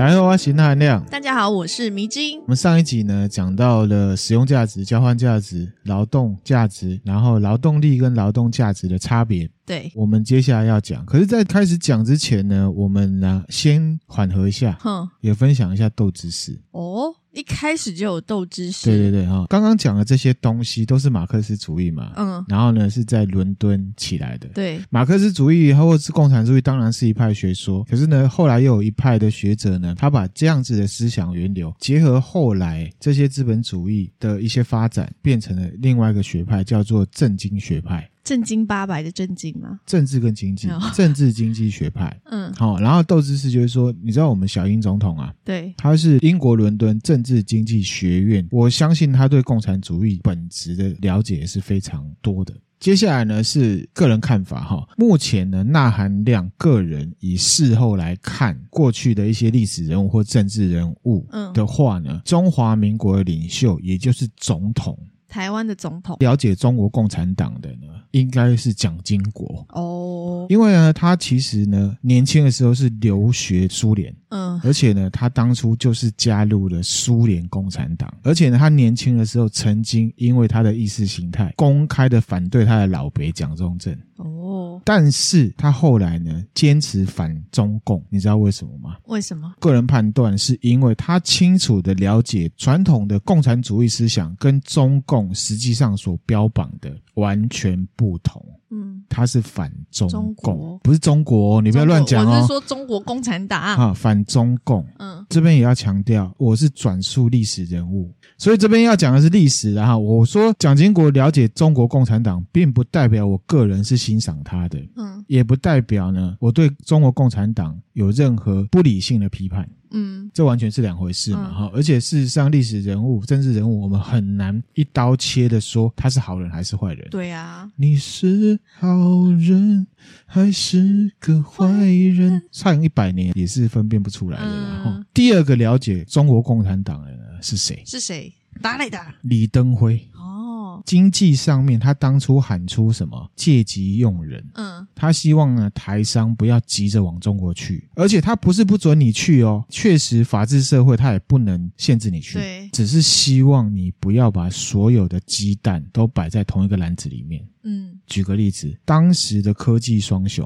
大家好，我是韩亮。大家好，我是迷津。我们上一集呢讲到了使用价值、交换价值、劳动价值，然后劳动力跟劳动价值的差别。对，我们接下来要讲。可是，在开始讲之前呢，我们呢先缓和一下，哼，也分享一下豆知识。哦。一开始就有斗知识，对对对哈，刚刚讲的这些东西都是马克思主义嘛，嗯，然后呢是在伦敦起来的，对，马克思主义或者是共产主义当然是一派学说，可是呢后来又有一派的学者呢，他把这样子的思想源流结合后来这些资本主义的一些发展，变成了另外一个学派，叫做政经学派。正经八百的正经吗？政治跟经济，哦、政治经济学派。嗯，好、哦，然后斗知识就是说，你知道我们小英总统啊，对，他是英国伦敦政治经济学院，我相信他对共产主义本质的了解也是非常多的。接下来呢是个人看法哈，目前呢，纳含量个人以事后来看过去的一些历史人物或政治人物的话呢，嗯、中华民国的领袖也就是总统。台湾的总统了解中国共产党的呢，应该是蒋经国。哦，因为呢，他其实呢，年轻的时候是留学苏联，嗯，而且呢，他当初就是加入了苏联共产党，而且呢，他年轻的时候曾经因为他的意识形态，公开的反对他的老北蒋中正哦，但是他后来呢，坚持反中共，你知道为什么吗？为什么？个人判断是因为他清楚的了解传统的共产主义思想跟中共。实际上所标榜的完全不同。嗯，他是反中共，不是中国哦，你不要乱讲哦。我是说中国共产党啊，反中共。嗯，这边也要强调，我是转述历史人物，所以这边要讲的是历史。然后我说蒋经国了解中国共产党，并不代表我个人是欣赏他的，嗯，也不代表呢我对中国共产党有任何不理性的批判。嗯，这完全是两回事嘛，哈、嗯！而且事实上，历史人物、政治人物，我们很难一刀切的说他是好人还是坏人。对啊，你是好人还是个坏人？差一百年也是分辨不出来的。然后、嗯，第二个了解中国共产党的人是谁？是谁？哪里的？李登辉。经济上面，他当初喊出什么借机用人？嗯，他希望呢台商不要急着往中国去，而且他不是不准你去哦，确实法治社会他也不能限制你去，对，只是希望你不要把所有的鸡蛋都摆在同一个篮子里面。嗯，举个例子，当时的科技双雄。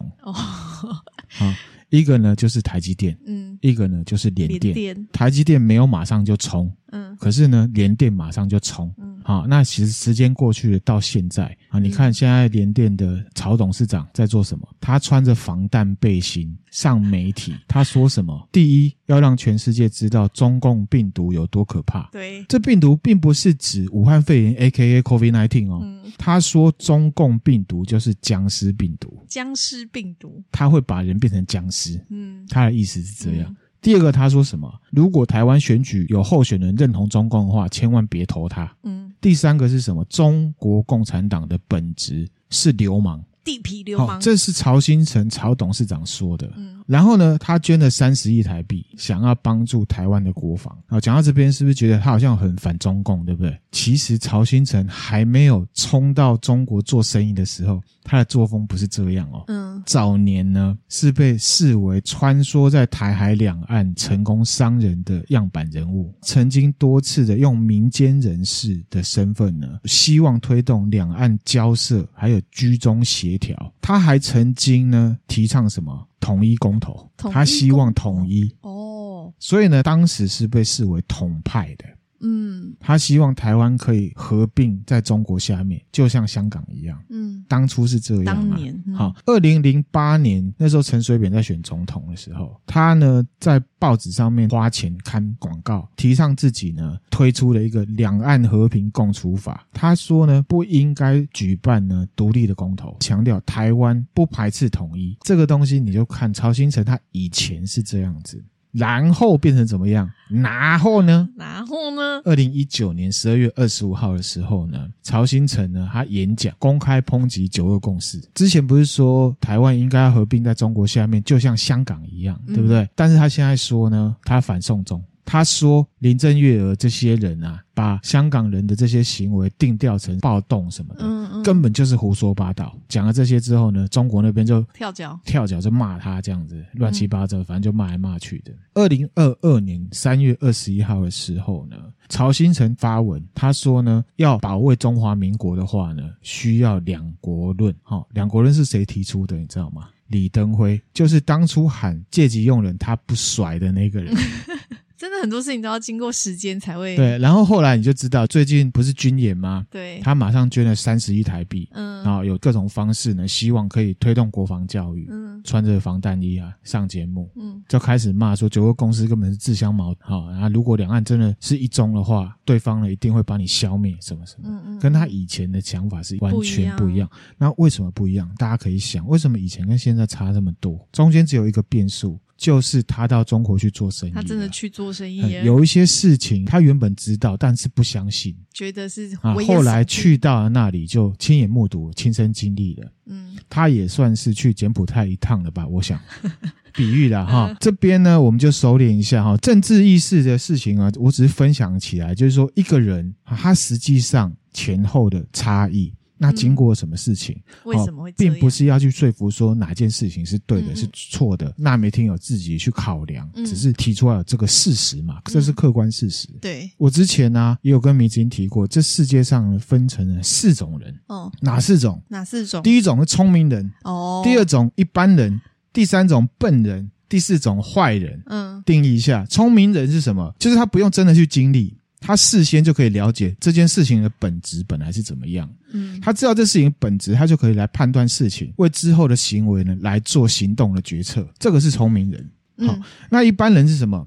一个呢就是台积电，嗯，一个呢就是联电。联电。台积电没有马上就冲，嗯，可是呢联电马上就冲，嗯，好，那其实时间过去了到现在啊，你看现在联电的曹董事长在做什么？他穿着防弹背心上媒体，他说什么？第一，要让全世界知道中共病毒有多可怕。对，这病毒并不是指武汉肺炎 （AKA COVID-19） 哦，嗯，他说中共病毒就是僵尸病毒，僵尸病毒，他会把人变成僵尸。嗯，他的意思是这样。嗯、第二个，他说什么？如果台湾选举有候选人认同中共的话，千万别投他。嗯。第三个是什么？中国共产党的本质是流氓。地痞流氓，这是曹新成曹董事长说的。嗯，然后呢，他捐了三十亿台币，想要帮助台湾的国防。哦，讲到这边，是不是觉得他好像很反中共，对不对？其实曹新成还没有冲到中国做生意的时候，他的作风不是这样哦。嗯，早年呢是被视为穿梭在台海两岸成功商人的样板人物，曾经多次的用民间人士的身份呢，希望推动两岸交涉，还有居中协。一条，他还曾经呢提倡什么？统一公投，他希望统一。哦，所以呢当时是被视为统派的。嗯，他希望台湾可以合并在中国下面，就像香港一样。嗯，当初是这样。当年，嗯、好，二零零八年那时候，陈水扁在选总统的时候，他呢在报纸上面花钱看广告，提倡自己呢推出了一个两岸和平共处法。他说呢不应该举办呢独立的公投，强调台湾不排斥统一。这个东西你就看曹新成他以前是这样子。然后变成怎么样？然后呢？然后呢？二零一九年十二月二十五号的时候呢，曹新成呢，他演讲公开抨击九二共识。之前不是说台湾应该要合并在中国下面，就像香港一样，对不对？嗯、但是他现在说呢，他反送中。他说林郑月娥这些人啊，把香港人的这些行为定调成暴动什么的，根本就是胡说八道。讲了这些之后呢，中国那边就跳脚，跳脚就骂他这样子，乱七八糟，反正就骂来骂去的。二零二二年三月二十一号的时候呢，曹新成发文，他说呢，要保卫中华民国的话呢，需要两国论。好，两国论是谁提出的？你知道吗？李登辉就是当初喊借机用人，他不甩的那个人。真的很多事情都要经过时间才会对，然后后来你就知道，最近不是军演吗？对，他马上捐了三十亿台币，嗯，然后有各种方式呢，希望可以推动国防教育，嗯，穿着防弹衣啊上节目，嗯，就开始骂说九个公司根本是自相矛盾，好，然后如果两岸真的是一中的话，对方呢一定会把你消灭，什么什么，嗯嗯，跟他以前的想法是完全不一样。那为什么不一样？大家可以想，为什么以前跟现在差这么多？中间只有一个变数。就是他到中国去做生意，他真的去做生意。有一些事情他原本知道，但是不相信，觉得是啊。后来去到了那里，就亲眼目睹、亲身经历了。嗯，他也算是去柬埔寨一趟了吧？我想，比喻了哈。这边呢，我们就收敛一下哈。政治意识的事情啊，我只是分享起来，就是说一个人他实际上前后的差异。那经过什么事情？嗯、为什么会？并不是要去说服说哪件事情是对的，嗯、是错的。那没听有自己去考量，嗯、只是提出来有这个事实嘛，这是客观事实。嗯、对，我之前呢、啊、也有跟迷之音提过，这世界上分成了四种人。哦，哪四种？哪四种？第一种是聪明人。哦。第二种一般人。第三种笨人。第四种坏人。嗯。定义一下，聪明人是什么？就是他不用真的去经历。他事先就可以了解这件事情的本质本来是怎么样，嗯，他知道这事情本质，他就可以来判断事情，为之后的行为呢来做行动的决策。这个是聪明人。好，嗯，那一般人是什么？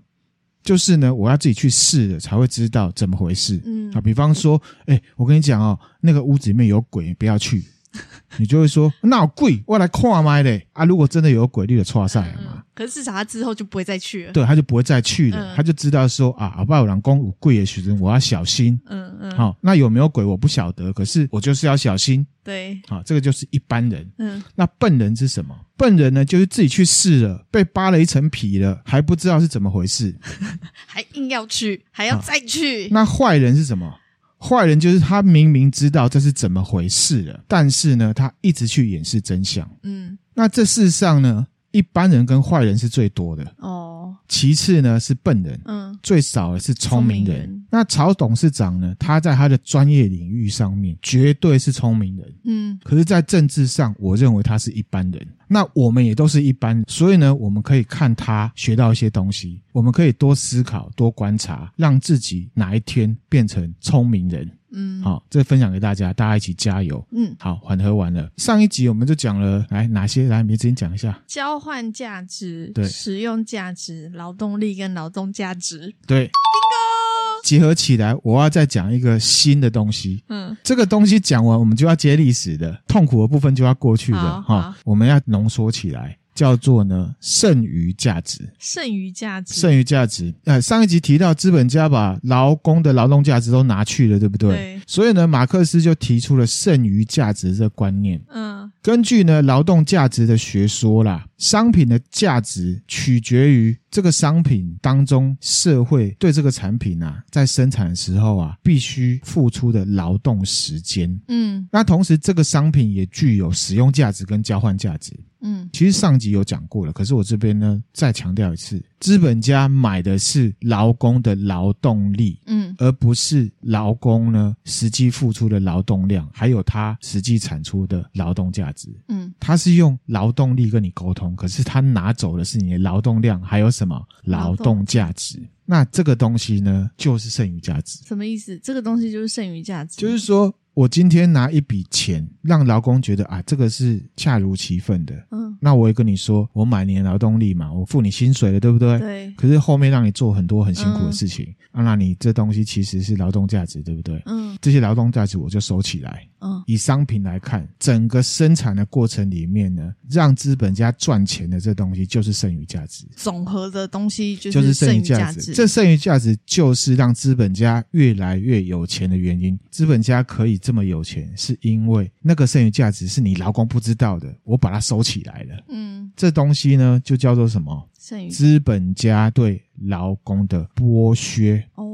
就是呢，我要自己去试了才会知道怎么回事。嗯，好，比方说，哎，我跟你讲哦，那个屋子里面有鬼，不要去。你就会说，那有鬼，我来跨麦嘞啊！如果真的有鬼，你就错赛了嘛。可是至少他之后就不会再去了。对，他就不会再去了，嗯、他就知道说啊，好不好？老公有贵的时候，我要小心。嗯嗯。好、哦，那有没有鬼我不晓得，可是我就是要小心。对。好、哦，这个就是一般人。嗯。那笨人是什么？笨人呢，就是自己去试了，被扒了一层皮了，还不知道是怎么回事，还硬要去，还要再去。哦、那坏人是什么？坏人就是他明明知道这是怎么回事了，但是呢，他一直去掩饰真相。嗯，那这世上呢，一般人跟坏人是最多的哦，其次呢是笨人，嗯，最少的是聪明人。明人。那曹董事长呢，他在他的专业领域上面绝对是聪明人，嗯，可是，在政治上，我认为他是一般人。那我们也都是一般人，所以呢，我们可以看他学到一些东西，我们可以多思考、多观察，让自己哪一天变成聪明人。嗯，好，这分享给大家，大家一起加油。嗯，好，缓和完了。上一集我们就讲了，来哪些？来，迷之音讲一下。交换价值、对，使用价值、劳动力跟劳动价值。对。结合起来，我要再讲一个新的东西。嗯，这个东西讲完，我们就要接历史的痛苦的部分就要过去了哈。我们要浓缩起来，叫做呢剩余价值。剩余价值。剩余价值。呃，上一集提到资本家把劳工的劳动价值都拿去了，对不对？对。所以呢，马克思就提出了剩余价值这观念。嗯。根据呢劳动价值的学说啦，商品的价值取决于这个商品当中社会对这个产品啊，在生产的时候啊，必须付出的劳动时间。嗯，那同时这个商品也具有使用价值跟交换价值。嗯，其实上集有讲过了，可是我这边呢再强调一次，资本家买的是劳工的劳动力，嗯，而不是劳工呢实际付出的劳动量，还有他实际产出的劳动价值。嗯，他是用劳动力跟你沟通，可是他拿走的是你的劳动量，还有什么劳动价值？那这个东西呢，就是剩余价值。什么意思？这个东西就是剩余价值，就是说。我今天拿一笔钱让劳工觉得啊，这个是恰如其分的。嗯，那我也跟你说，我买你的劳动力嘛，我付你薪水了，对不对？对。可是后面让你做很多很辛苦的事情，嗯、啊，那你这东西其实是劳动价值，对不对？嗯。这些劳动价值我就收起来。嗯。以商品来看，整个生产的过程里面呢，让资本家赚钱的这东西就是剩余价值。总和的东西就是剩余价值。这剩余价值就是让资本家越来越有钱的原因。资本家可以这么有钱。是因为那个剩余价值是你劳工不知道的，我把它收起来了。嗯，这东西呢就叫做什么？剩余。资本家对劳工的剥削。哦，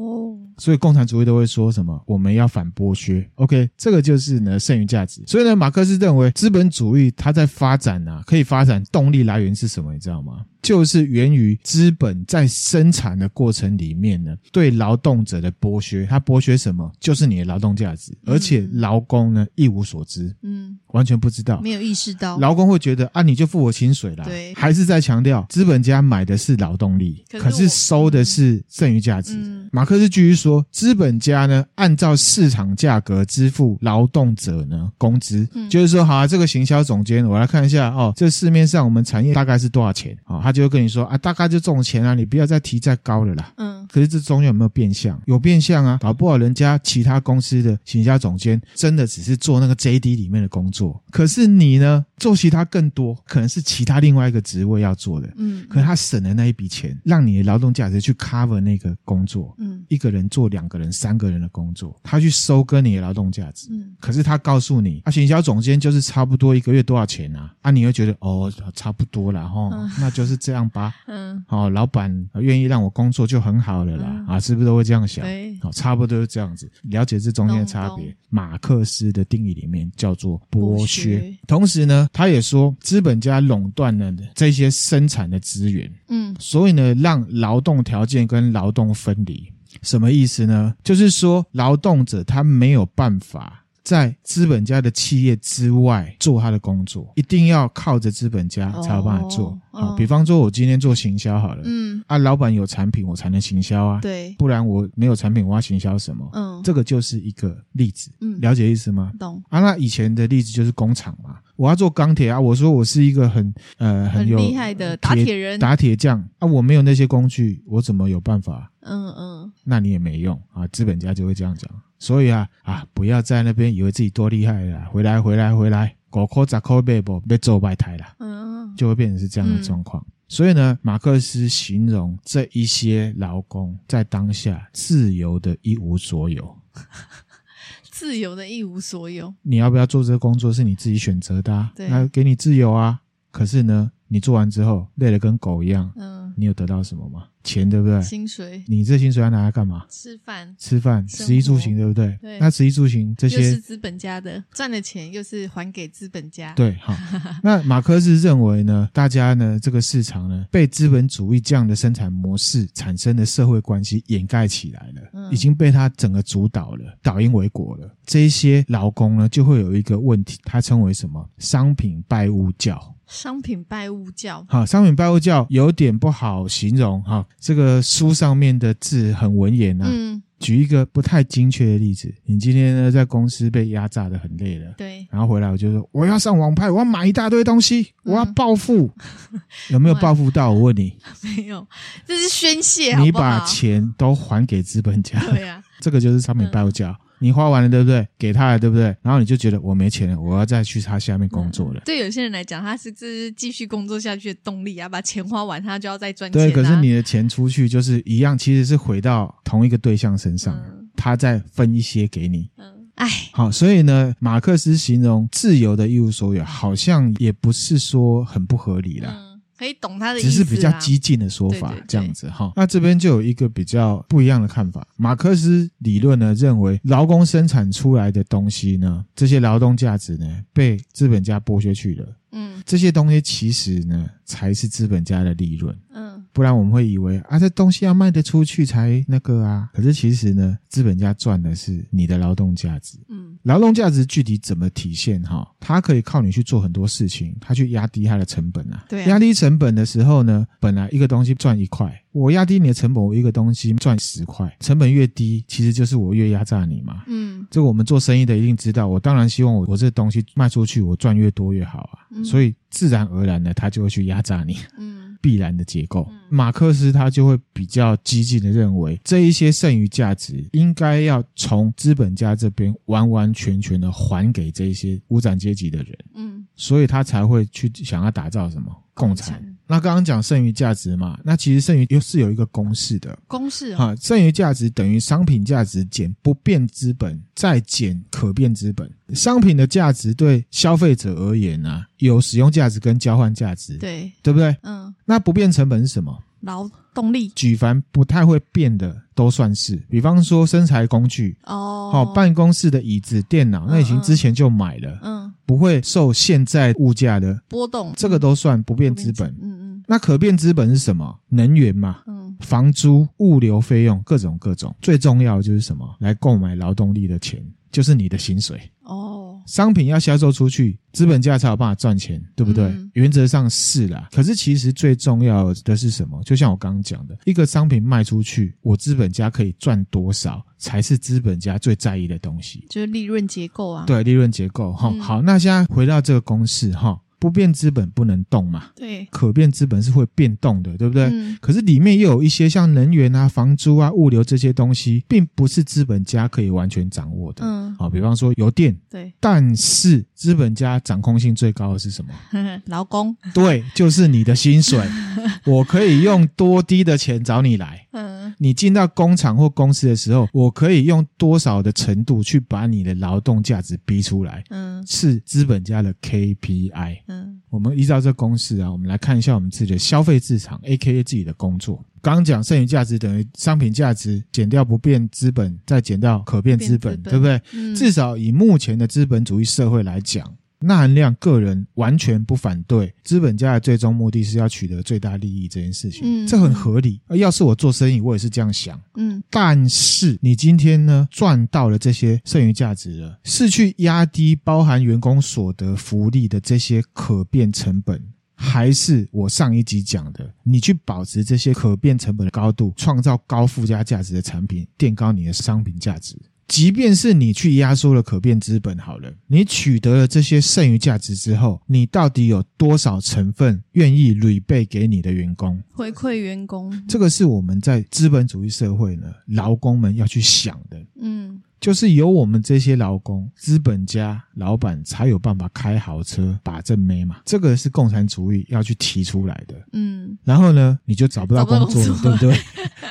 所以共产主义都会说什么？我们要反剥削。OK，这个就是呢剩余价值。所以呢，马克思认为资本主义它在发展啊，可以发展动力来源是什么？你知道吗？就是源于资本在生产的过程里面呢，对劳动者的剥削。它剥削什么？就是你的劳动价值，而且劳工呢一无所知，嗯，完全不知道，没有意识到。劳工会觉得啊，你就付我薪水啦。对，还是在强调资本家买的是劳动力，可是，收的是剩余价值。嗯，马克思继续说，资本家呢按照市场价格支付劳动者呢工资，嗯，就是说，好啊，这个行销总监，我来看一下哦，这市面上我们产业大概是多少钱啊？哦，他就会跟你说啊，大概就这种钱啊，你不要再提再高了啦。嗯，可是这中间有没有变相？有变相啊，搞不好人家其他公司的行销总监真的只是做那个 JD 里面的工作，可是你呢，做其他更多，可能是其他另外一个职位要做的。嗯，可是他省了那一笔钱，让你的劳动价值去 cover 那个工作。嗯，一个人做两个人、三个人的工作，他去收割你的劳动价值。嗯，可是他告诉你，啊，行销总监就是差不多一个月多少钱啊？啊，你会觉得哦，差不多了哈，哦，那就是这样吧。嗯，好，老板愿意让我工作就很好了啦。嗯、啊，是不是都会这样想？对，好，差不多是这样子。了解这中间的差别，马克思的定义里面叫做。剥削。同时呢，他也说资本家垄断了这些生产的资源。嗯，所以呢，让劳动条件跟劳动分离，什么意思呢？就是说，劳动者他没有办法。在资本家的企业之外做他的工作，一定要靠着资本家才有办法做。好、哦，比方说，我今天做行销好了，嗯，啊，老板有产品，我才能行销啊，对，不然我没有产品，我要行销什么？嗯，这个就是一个例子，嗯，了解意思吗？懂。啊，那以前的例子就是工厂嘛，我要做钢铁啊，我说我是一个很呃很有很厉害的打铁人、打铁匠啊，我没有那些工具，我怎么有办法？嗯嗯，那你也没用啊，资本家就会这样讲。所以啊啊，不要在那边以为自己多厉害了，回来回来回来，五块十块买不被做白台了，嗯，就会变成是这样的状况。嗯、所以呢，马克思形容这一些劳工在当下自由的一无所有，自由的一无所有。你要不要做这个工作是你自己选择的，啊，对，那给你自由啊。可是呢，你做完之后累得跟狗一样，嗯，你有得到什么吗？钱对不对？薪水，你这薪水要拿来干嘛？吃饭，吃饭，食衣住行对不对？对。那食衣住行这些又是资本家的赚的钱，又是还给资本家。对，好。那马克思认为呢，大家呢这个市场呢被资本主义这样的生产模式产生的社会关系掩盖起来了，嗯、已经被他整个主导了，倒因为果了。这一些劳工呢就会有一个问题，他称为什么？商品拜物教。商品拜物教，好，商品拜物教有点不好形容哈。这个书上面的字很文言啊。嗯，举一个不太精确的例子，你今天呢在公司被压榨的很累了，对，然后回来我就说我要上网拍，我要买一大堆东西，我要暴富，嗯、有没有暴富到？我问你，没有，这是宣泄好好？你把钱都还给资本家，对呀、啊，这个就是商品拜物教。嗯你花完了，对不对？给他了，对不对？然后你就觉得我没钱了，我要再去他下面工作了。对有些人来讲，他是这是继续工作下去的动力啊，把钱花完，他就要再赚钱啊。对，可是你的钱出去就是一样，其实是回到同一个对象身上，嗯，他再分一些给你。嗯，哎，好，所以呢，马克思形容自由的一无所有，好像也不是说很不合理啦。嗯可以懂他的意思，只是比较激进的说法，这样子哈。那这边就有一个比较不一样的看法。马克思理论呢认为，劳工生产出来的东西呢，这些劳动价值呢，被资本家剥削去了。嗯，这些东西其实呢，才是资本家的利润。嗯，不然我们会以为啊，这东西要卖得出去才那个啊。可是其实呢，资本家赚的是你的劳动价值。嗯。劳动价值具体怎么体现？哈，它可以靠你去做很多事情，它去压低它的成本啊。对啊，压低成本的时候呢，本来一个东西赚一块，我压低你的成本，我一个东西赚十块。成本越低，其实就是我越压榨你嘛。嗯，这个我们做生意的一定知道。我当然希望我我这东西卖出去，我赚越多越好啊。嗯，所以自然而然的，他就会去压榨你。嗯。必然的结构，马克思他就会比较激进的认为，这一些剩余价值应该要从资本家这边完完全全的还给这些无产阶级的人，嗯，所以他才会去想要打造什么？共产。那刚刚讲剩余价值嘛，那其实剩余又是有一个公式的公式哈，剩余价值等于商品价值减不变资本再减可变资本。商品的价值对消费者而言呢，有使用价值跟交换价值，对，对不对？嗯，那不变成本是什么？劳动力，举凡不太会变的都算是。比方说身材工具哦，好办公室的椅子、电脑，那已经之前就买了，嗯，不会受现在物价的波动，这个都算不变资本。嗯嗯，那可变资本是什么？能源嘛，嗯，房租、物流费用，各种各种。最重要的就是什么？来购买劳动力的钱，就是你的薪水。哦，商品要销售出去，资本家才有办法赚钱，对不对？嗯、原则上是啦。可是其实最重要的是什么？就像我刚刚讲的，一个商品卖出去，我资本家可以赚多少，才是资本家最在意的东西，就是利润结构啊。对，利润结构。哈、嗯，好，那现在回到这个公式哈。不变资本不能动嘛？对，可变资本是会变动的，对不对？嗯。可是里面又有一些像能源啊、房租啊、物流这些东西，并不是资本家可以完全掌握的。嗯。好，比方说油电。对。但是资本家掌控性最高的是什么？劳工。对，就是你的薪水。我可以用多低的钱找你来。嗯。你进到工厂或公司的时候，我可以用多少的程度去把你的劳动价值逼出来？嗯。是资本家的 KPI。嗯，我们依照这公式啊，我们来看一下我们自己的消费市场，AKA 自己的工作。刚刚讲剩余价值等于商品价值减掉不变资本，再减掉可变资本，对不对？嗯，至少以目前的资本主义社会来讲。那含量个人完全不反对，资本家的最终目的是要取得最大利益这件事情，嗯，这很合理。要是我做生意，我也是这样想，嗯。但是你今天呢，赚到了这些剩余价值了，是去压低包含员工所得福利的这些可变成本，还是我上一集讲的，你去保持这些可变成本的高度，创造高附加价值的产品，垫高你的商品价值？即便是你去压缩了可变资本好了，你取得了这些剩余价值之后，你到底有多少成分愿意 rebate 给你的员工？回馈员工？这个是我们在资本主义社会呢，劳工们要去想的。嗯，就是有我们这些劳工，资本家、老板才有办法开豪车、把正妹嘛。这个是共产主义要去提出来的。嗯，然后呢，你就找不到工作了，对不对？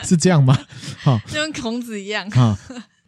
是这样吗？好，就跟孔子一样。好。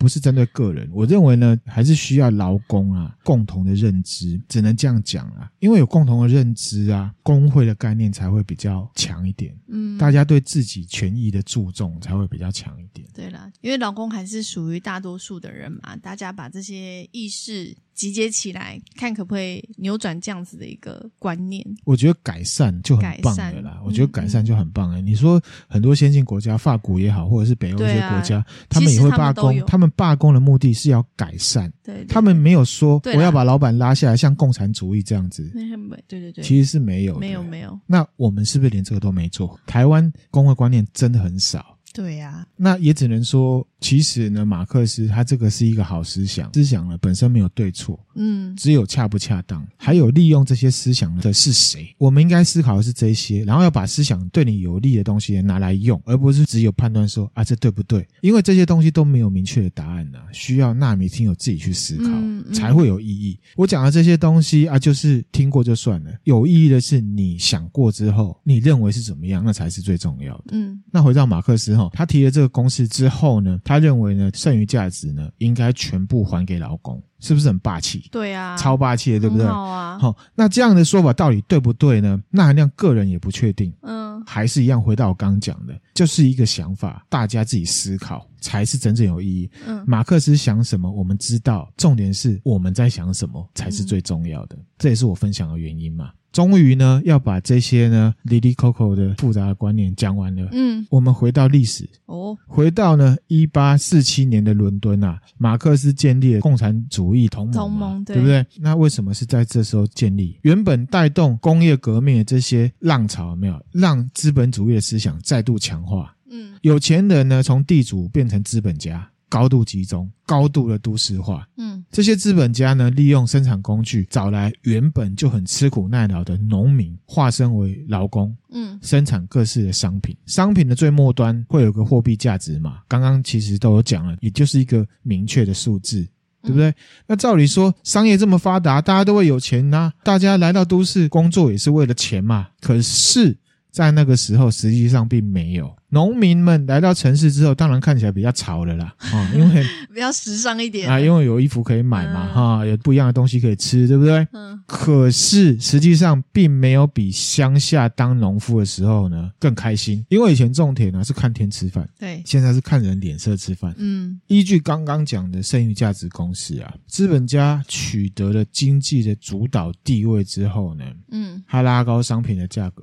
不是针对个人，我认为呢，还是需要劳工啊共同的认知，只能这样讲啊，因为有共同的认知啊，工会的概念才会比较强一点，嗯，大家对自己权益的注重才会比较强一点。对啦，因为劳工还是属于大多数的人嘛，大家把这些意识集结起来，看可不可以扭转这样子的一个观念。我觉得改善就很棒的啦，我觉得改善就很棒哎。你说很多先进国家，法国也好，或者是北欧一些国家，啊、他们也会罢工，他们罢工的目的是要改善。对，对，对，他们没有说我要把老板拉下来，像共产主义这样子。没对对对，其实是没有，没有没有。那我们是不是连这个都没做？台湾工会观念真的很少。对呀、啊，那也只能说，其实呢，马克思他这个是一个好思想，思想呢本身没有对错，嗯，只有恰不恰当，还有利用这些思想的是谁？我们应该思考的是这些，然后要把思想对你有利的东西拿来用，而不是只有判断说啊这对不对？因为这些东西都没有明确的答案呢、啊，需要纳米听友自己去思考、嗯嗯、才会有意义。我讲的这些东西啊，就是听过就算了，有意义的是你想过之后，你认为是怎么样，那才是最重要的。嗯，那回到马克思哈。他提了这个公式之后呢，他认为呢，剩余价值呢应该全部还给老公，是不是很霸气？对啊，超霸气的，对不对？好啊。好，那这样的说法到底对不对呢？那含量个人也不确定。嗯，还是一样，回到我刚刚讲的，就是一个想法，大家自己思考才是真正有意义。嗯，马克思想什么，我们知道，重点是我们在想什么才是最重要的。嗯，这也是我分享的原因嘛。终于呢，要把这些呢，离离 co co 的复杂的观念讲完了。嗯，我们回到历史哦，回到呢，一八四七年的伦敦啊，马克思建立了共产主义同盟，同盟对，对不对？那为什么是在这时候建立？原本带动工业革命的这些浪潮有没有让资本主义的思想再度强化？嗯，有钱人呢，从地主变成资本家。高度集中，高度的都市化。嗯，这些资本家呢，利用生产工具找来原本就很吃苦耐劳的农民，化身为劳工。嗯，生产各式的商品。商品的最末端会有个货币价值嘛？刚刚其实都有讲了，也就是一个明确的数字，对不对？嗯，那照理说，商业这么发达，大家都会有钱呐，大家来到都市工作也是为了钱嘛。可是，在那个时候，实际上并没有。农民们来到城市之后，当然看起来比较潮了啦，啊，因为比较时尚一点啊，因为有衣服可以买嘛，哈、嗯，有不一样的东西可以吃，对不对？嗯。可是实际上并没有比乡下当农夫的时候呢更开心，因为以前种田呢是看天吃饭，对，现在是看人脸色吃饭。嗯，依据刚刚讲的剩余价值公式啊，资本家取得了经济的主导地位之后呢，嗯，他拉高商品的价格。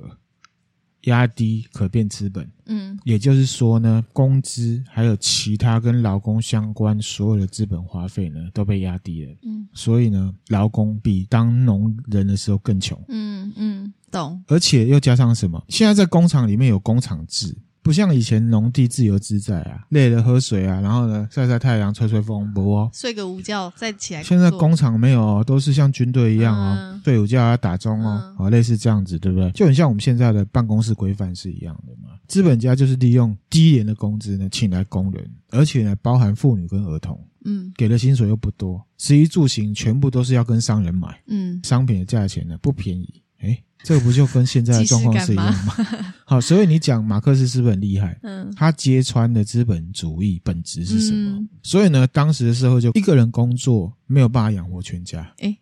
压低可变资本，嗯，也就是说呢，工资还有其他跟劳工相关所有的资本花费呢，都被压低了，嗯，所以呢，劳工比当农人的时候更穷，嗯嗯，懂，而且又加上什么？现在在工厂里面有工厂制。不像以前农地自由自在啊，累了喝水啊，然后呢晒晒太阳、吹吹风，不哦，睡个午觉再起来。现在工厂没有哦，都是像军队一样哦，嗯、睡午觉要打钟哦，好、嗯、类似这样子，对不对？就很像我们现在的办公室规范是一样的嘛。资本家就是利用低廉的工资呢，请来工人，而且呢包含妇女跟儿童，嗯，给的薪水又不多，食衣住行全部都是要跟商人买，嗯，商品的价钱呢不便宜，诶这个不就跟现在的状况是一样吗？好，所以你讲马克思是不是很厉害？嗯，他揭穿的资本主义本质是什么？嗯、所以呢，当时的社会就一个人工作没有办法养活全家。哎，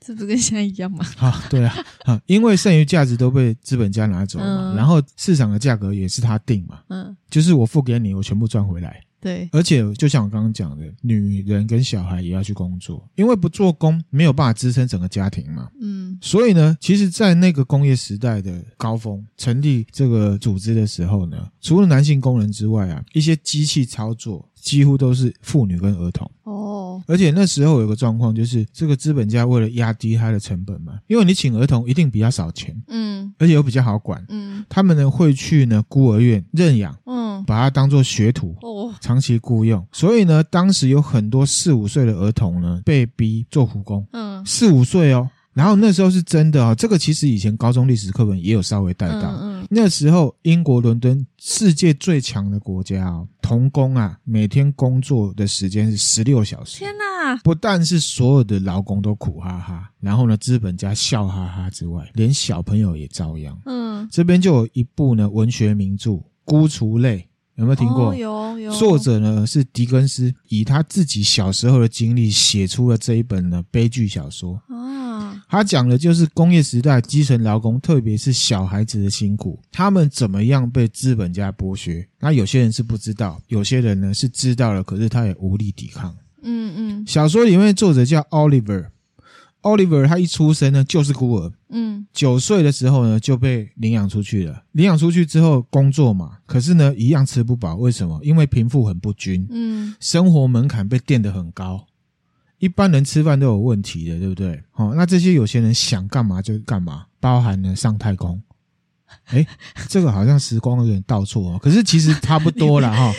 这不跟现在一样吗？啊，对啊，啊，因为剩余价值都被资本家拿走了嘛，嗯、然后市场的价格也是他定嘛，嗯，就是我付给你，我全部赚回来。对，而且就像我刚刚讲的，女人跟小孩也要去工作，因为不做工没有办法支撑整个家庭嘛。嗯，所以呢，其实，在那个工业时代的高峰，成立这个组织的时候呢，除了男性工人之外啊，一些机器操作几乎都是妇女跟儿童。哦，而且那时候有个状况，就是这个资本家为了压低他的成本嘛，因为你请儿童一定比较少钱，嗯，而且又比较好管，嗯，他们呢会去呢孤儿院认养，嗯，把他当做学徒，哦，长期雇佣，所以呢，当时有很多四五岁的儿童呢被逼做苦工，嗯，四五岁哦。然后那时候是真的啊、哦，这个其实以前高中历史课本也有稍微带到。嗯嗯、那时候英国伦敦世界最强的国家哦，童工啊，每天工作的时间是十六小时。天哪！不但是所有的劳工都苦哈哈，然后呢，资本家笑哈哈之外，连小朋友也遭殃。嗯，这边就有一部呢文学名著《孤雏泪》。有没有听过？哦、有有。作者呢是狄更斯，以他自己小时候的经历写出了这一本呢悲剧小说。啊，他讲的就是工业时代基层劳工，特别是小孩子的辛苦，他们怎么样被资本家剥削。那有些人是不知道，有些人呢是知道了，可是他也无力抵抗。嗯嗯。小说里面作者叫 Oliver。Oliver 他一出生呢就是孤儿，嗯，九岁的时候呢就被领养出去了。领养出去之后工作嘛，可是呢一样吃不饱。为什么？因为贫富很不均，嗯，生活门槛被垫得很高，一般人吃饭都有问题的，对不对？好，那这些有钱人想干嘛就干嘛，包含了上太空。哎，这个好像时光有点倒错哦，可是其实差不多了哈。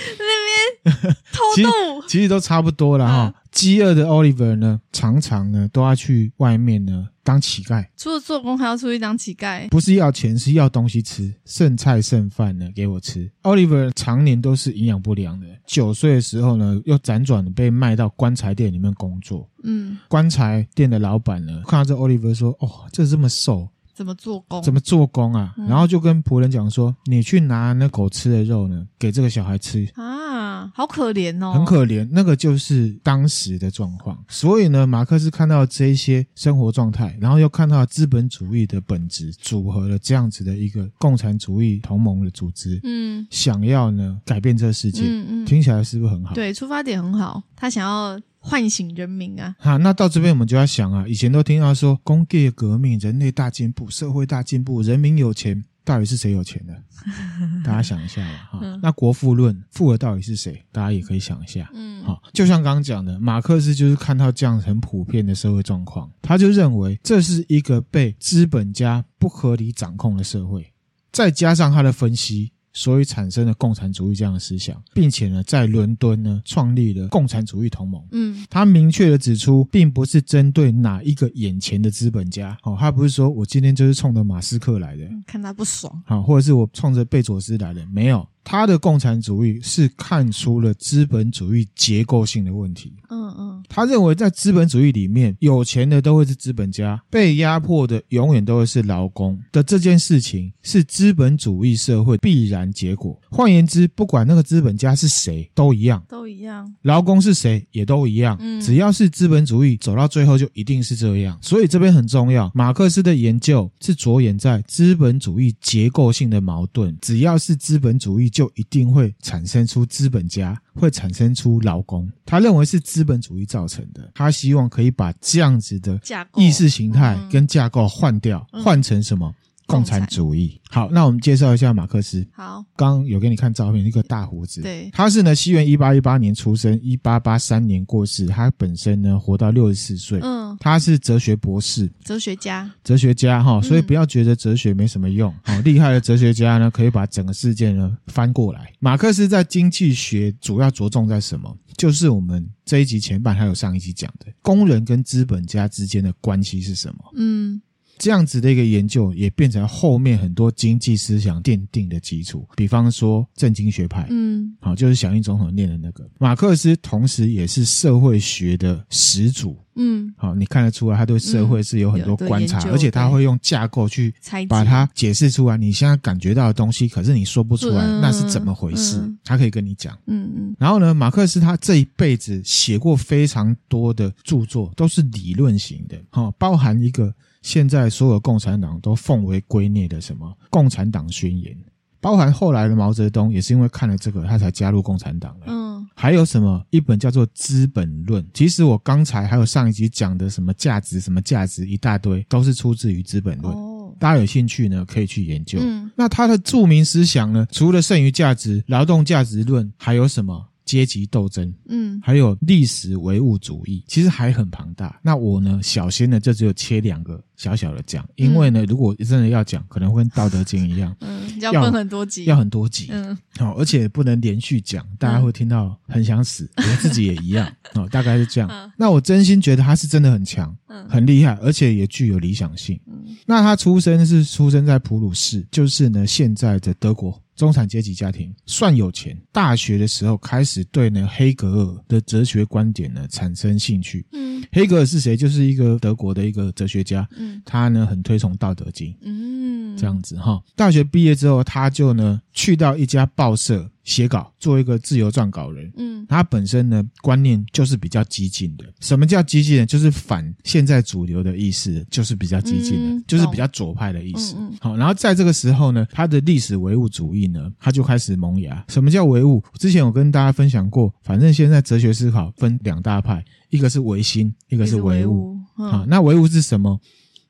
偷渡其，其实都差不多了哈。饥饿、啊、的 Oliver 呢，常常呢都要去外面呢当乞丐，除了做工还要出去当乞丐。不是要钱，是要东西吃，剩菜剩饭呢给我吃。Oliver 常年都是营养不良的。九岁的时候呢，又辗转被卖到棺材店里面工作。嗯，棺材店的老板呢，看到这 Oliver 说：“哦，这这么瘦。”怎么做工？怎么做工啊？嗯、然后就跟仆人讲说：“你去拿那狗吃的肉呢，给这个小孩吃啊，好可怜哦，很可怜。”那个就是当时的状况。所以呢，马克思看到这些生活状态，然后又看到资本主义的本质，组合了这样子的一个共产主义同盟的组织。嗯，想要呢改变这个世界。嗯嗯，听起来是不是很好？对，出发点很好。他想要。唤醒人民啊！哈，那到这边我们就要想啊，以前都听到说工业革命、人类大进步、社会大进步、人民有钱，到底是谁有钱的？大家想一下吧。哈，嗯、那国富论富的到底是谁？大家也可以想一下。嗯，好，就像刚刚讲的，马克思就是看到这样很普遍的社会状况，他就认为这是一个被资本家不合理掌控的社会，再加上他的分析。所以产生了共产主义这样的思想，并且呢，在伦敦呢创立了共产主义同盟。嗯，他明确的指出，并不是针对哪一个眼前的资本家，哦，他不是说我今天就是冲着马斯克来的，看他不爽，好，或者是我冲着贝佐斯来的，没有，他的共产主义是看出了资本主义结构性的问题。嗯嗯，他认为在资本主义里面，有钱的都会是资本家，被压迫的永远都会是劳工的这件事情是资本主义社会必然结果。换言之，不管那个资本家是谁，都一样，都一样。劳工是谁也都一样。嗯，只要是资本主义走到最后，就一定是这样。所以这边很重要，马克思的研究是着眼在资本主义结构性的矛盾。只要是资本主义，就一定会产生出资本家，会产生出劳工。他认为是资本主义造成的。他希望可以把这样子的意识形态跟架构换掉，换成什么？共产主义。好，那我们介绍一下马克思。好，刚有给你看照片，一个大胡子。对，他是呢，西元一八一八年出生，一八八三年过世。他本身呢，活到六十四岁。嗯，他是哲学博士，哲学家，哲学家哈。所以不要觉得哲学没什么用。好，厉害的哲学家呢，可以把整个世界呢翻过来。马克思在经济学主要着重在什么？就是我们这一集前半还有上一集讲的，工人跟资本家之间的关系是什么？嗯。这样子的一个研究也变成后面很多经济思想奠定的基础，比方说政经学派，嗯，好，就是响应总统念的那个马克思，同时也是社会学的始祖，嗯，好，你看得出来他对社会是有很多观察，而且他会用架构去把它解释出来。你现在感觉到的东西，可是你说不出来，那是怎么回事？他可以跟你讲，嗯嗯。然后呢，马克思他这一辈子写过非常多的著作，都是理论型的，哈，包含一个。现在所有共产党都奉为圭臬的什么《共产党宣言》，包含后来的毛泽东也是因为看了这个，他才加入共产党的。嗯，还有什么一本叫做《资本论》？其实我刚才还有上一集讲的什么价值、什么价值一大堆，都是出自于《资本论》。哦，大家有兴趣呢，可以去研究。嗯，那他的著名思想呢，除了剩余价值、劳动价值论，还有什么？阶级斗争，嗯，还有历史唯物主义，其实还很庞大。那我呢，小心呢，就只有切两个小小的讲，因为呢，如果真的要讲，可能会跟《道德经》一样，嗯，要分很多集，要很多集，嗯，好，而且不能连续讲，大家会听到很想死，我自己也一样，哦，大概是这样。那我真心觉得他是真的很强，嗯，很厉害，而且也具有理想性。嗯，那他出生是出生在普鲁士，就是呢，现在的德国。中产阶级家庭算有钱，大学的时候开始对呢黑格尔的哲学观点呢产生兴趣。嗯，黑格尔是谁？就是一个德国的一个哲学家。嗯，他呢很推崇《道德经》。嗯，这样子哈。大学毕业之后，他就呢去到一家报社。写稿，做一个自由撰稿人。嗯，他本身呢观念就是比较激进的。什么叫激进呢？就是反现在主流的意思，就是比较激进的，嗯、就是比较左派的意思。嗯嗯、好，然后在这个时候呢，他的历史唯物主义呢，他就开始萌芽。什么叫唯物？之前我跟大家分享过，反正现在哲学思考分两大派，一个是唯心，一个是唯物。嗯、好，那唯物是什么？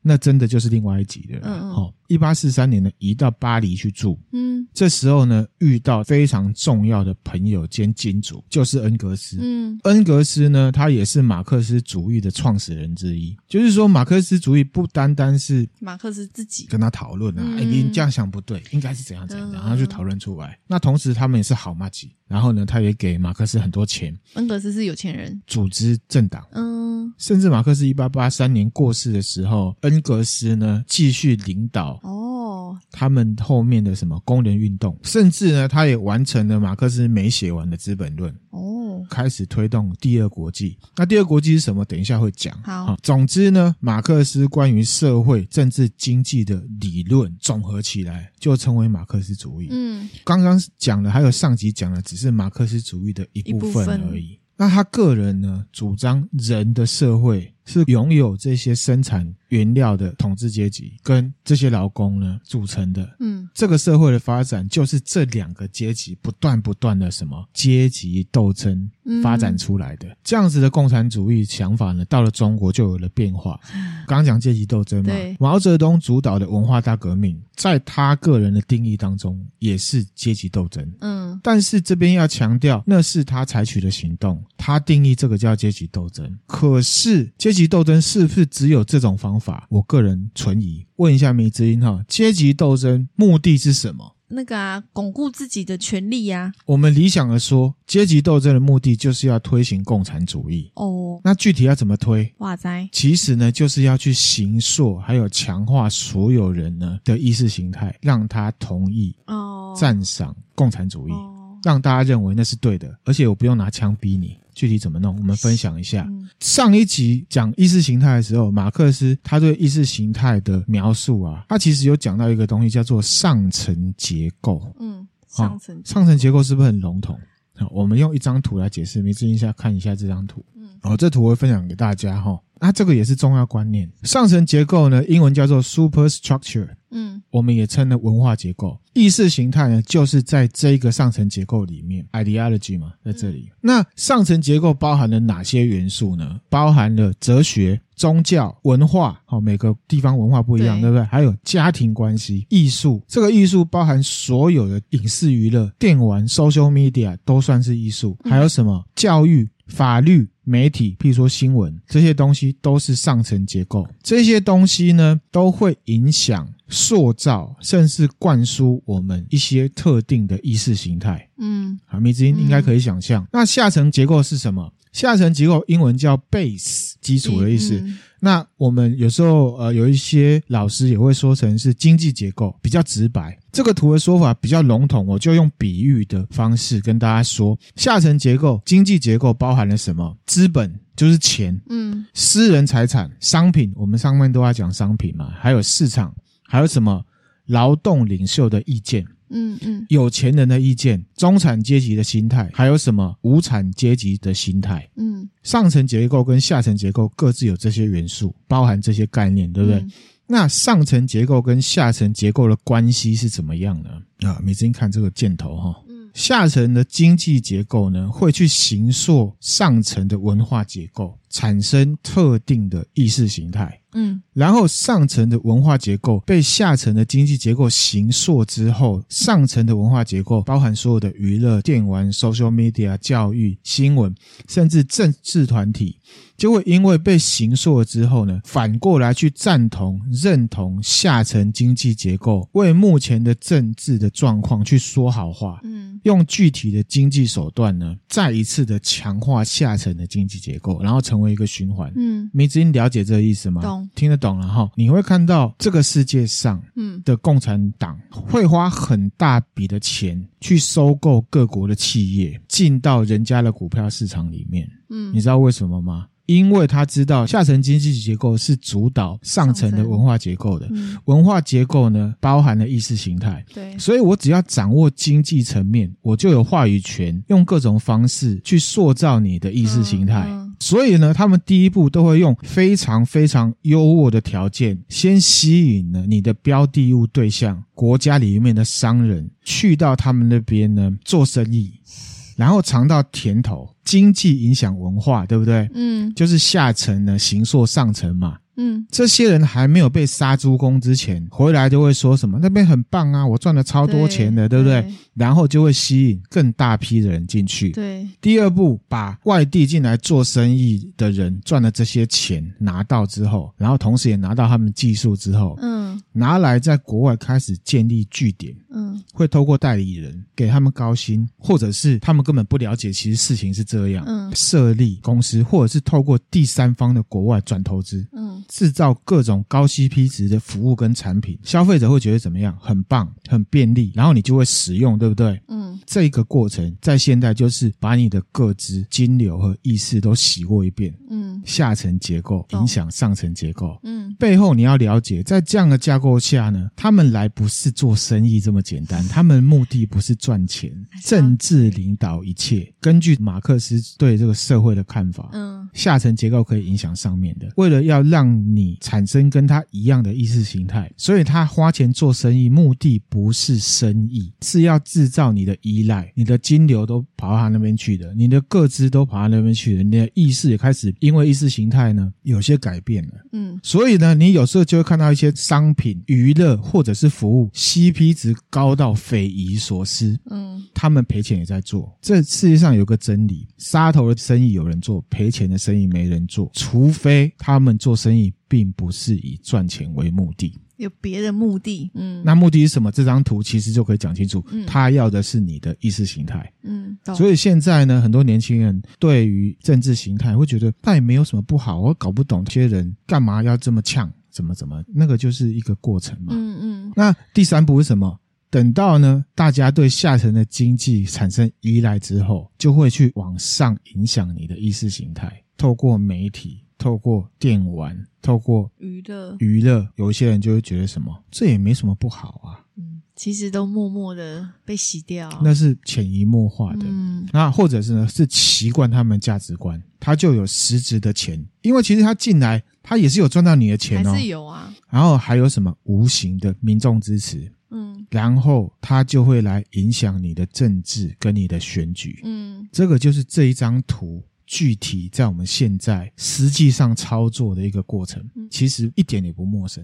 那真的就是另外一集的了。嗯，好。一八四三年呢，移到巴黎去住。嗯，这时候呢，遇到非常重要的朋友兼金主，就是恩格斯。嗯，恩格斯呢，他也是马克思主义的创始人之一。就是说，马克思主义不单单是马克思自己跟他讨论啊，哎，你这样想不对，应该是怎样怎样，然后就讨论出来。那同时，他们也是好马吉。然后呢，他也给马克思很多钱。恩格斯是有钱人，组织政党。嗯，甚至马克思一八八三年过世的时候，恩格斯呢继续领导。哦，他们后面的什么工人运动，甚至呢，他也完成了马克思没写完的《资本论》。哦，开始推动第二国际。那第二国际是什么？等一下会讲。好，总之呢，马克思关于社会、政治、经济的理论总合起来，就称为马克思主义。嗯，刚刚讲的还有上集讲的，只是马克思主义的一部分而已。那他个人呢，主张人的社会。是拥有这些生产原料的统治阶级跟这些劳工呢组成的，嗯，这个社会的发展就是这两个阶级不断不断的什么阶级斗争发展出来的。这样子的共产主义想法呢，到了中国就有了变化。刚刚讲阶级斗争嘛，毛泽东主导的文化大革命，在他个人的定义当中也是阶级斗争，嗯，但是这边要强调，那是他采取的行动，他定义这个叫阶级斗争，可是阶阶级斗争是不是只有这种方法？我个人存疑。问一下迷之音哈，阶级斗争目的是什么？那个啊，巩固自己的权利呀、啊。我们理想的说，阶级斗争的目的就是要推行共产主义。哦，那具体要怎么推？哇塞，其实呢，就是要去形塑，还有强化所有人呢的意识形态，让他同意哦，赞赏共产主义。哦让大家认为那是对的，而且我不用拿枪逼你，具体怎么弄？我们分享一下。嗯、上一集讲意识形态的时候，马克思他对意识形态的描述啊，他其实有讲到一个东西叫做上层结构。嗯，上层、哦、上层结构是不是很笼统？好，我们用一张图来解释。没注意一下，看一下这张图。嗯，好、哦，这图我会分享给大家哈。那、这个也是重要观念。上层结构呢，英文叫做 superstructure。嗯，我们也称了文化结构。意识形态呢，就是在这一个上层结构里面，ideology 嘛，在这里。嗯、那上层结构包含了哪些元素呢？包含了哲学、宗教、文化。好，每个地方文化不一样，对，对不对？还有家庭关系、艺术。这个艺术包含所有的影视娱乐、电玩、social media 都算是艺术。还有什么？嗯、教育、法律。媒体，譬如说新闻，这些东西都是上层结构。这些东西呢，都会影响、塑造，甚至灌输我们一些特定的意识形态。嗯，好，米之音应该可以想象。嗯、那下层结构是什么？下层结构英文叫 base，基础的意思。嗯嗯那我们有时候呃有一些老师也会说成是经济结构，比较直白。这个图的说法比较笼统，我就用比喻的方式跟大家说：下层结构、经济结构包含了什么？资本就是钱，嗯，私人财产、商品，我们上面都要讲商品嘛，还有市场，还有什么？劳动领袖的意见。嗯嗯，有钱人的意见，中产阶级的心态，还有什么无产阶级的心态？嗯，上层结构跟下层结构各自有这些元素，包含这些概念，对不对？嗯、那上层结构跟下层结构的关系是怎么样呢？啊，每次看这个箭头哈，嗯，下层的经济结构呢，会去形塑上层的文化结构，产生特定的意识形态。嗯，然后上层的文化结构被下层的经济结构形塑之后，上层的文化结构包含所有的娱乐、电玩、social media、教育、新闻，甚至政治团体，就会因为被形塑了之后呢，反过来去赞同、认同下层经济结构，为目前的政治的状况去说好话。嗯，用具体的经济手段呢，再一次的强化下层的经济结构，然后成为一个循环。嗯，梅子，你了解这个意思吗？懂。听得懂了哈，你会看到这个世界上，嗯，的共产党会花很大笔的钱去收购各国的企业，进到人家的股票市场里面，嗯，你知道为什么吗？因为他知道下层经济结构是主导上层的文化结构的，嗯、文化结构呢包含了意识形态，对，所以我只要掌握经济层面，我就有话语权，用各种方式去塑造你的意识形态。嗯嗯。所以呢，他们第一步都会用非常非常优渥的条件，先吸引了你的标的物对象国家里面的商人去到他们那边呢做生意，然后尝到甜头。经济影响文化，对不对？嗯，就是下层呢形塑上层嘛。嗯，这些人还没有被杀猪工之前，回来就会说什么那边很棒啊，我赚了超多钱的，对，对不对？对，然后就会吸引更大批的人进去。对，第二步，把外地进来做生意的人赚了这些钱拿到之后，然后同时也拿到他们技术之后，嗯，拿来在国外开始建立据点。嗯，会透过代理人给他们高薪，或者是他们根本不了解，其实事情是这样。嗯，设立公司，或者是透过第三方的国外转投资。嗯。制造各种高 CP 值的服务跟产品，消费者会觉得怎么样？很棒，很便利，然后你就会使用，对不对？嗯，这个过程在现代就是把你的个资、金流和意识都洗过一遍。嗯，下层结构影响上层结构。嗯，背后你要了解，在这样的架构下呢，他们来不是做生意这么简单，他们目的不是赚钱，政治领导一切。根据马克思对这个社会的看法，嗯，下层结构可以影响上面的，为了要让你产生跟他一样的意识形态，所以他花钱做生意，目的不是生意，是要制造你的依赖，你的金流都跑到他那边去的，你的各资都跑到那边去了，你的意识也开始因为意识形态呢有些改变了，嗯，所以呢，你有时候就会看到一些商品、娱乐或者是服务，CP 值高到匪夷所思，嗯，他们赔钱也在做。这世界上有个真理：杀头的生意有人做，赔钱的生意没人做，除非他们做生意。并不是以赚钱为目的，有别的目的。嗯，那目的是什么？这张图其实就可以讲清楚。嗯，他要的是你的意识形态。嗯，所以现在呢，很多年轻人对于政治形态会觉得，那也没有什么不好。我搞不懂这些人干嘛要这么呛，怎么怎么，那个就是一个过程嘛。嗯嗯。那第三步是什么？等到呢，大家对下层的经济产生依赖之后，就会去往上影响你的意识形态，透过媒体。透过电玩，透过娱乐，娱乐，有一些人就会觉得什么，这也没什么不好啊。嗯，其实都默默的被洗掉，那是潜移默化的。嗯，那或者是呢，是习惯他们价值观，他就有实质的钱，因为其实他进来，他也是有赚到你的钱哦，还是有啊。然后还有什么无形的民众支持，嗯，然后他就会来影响你的政治跟你的选举，嗯，这个就是这一张图。具体在我们现在实际上操作的一个过程，其实一点也不陌生。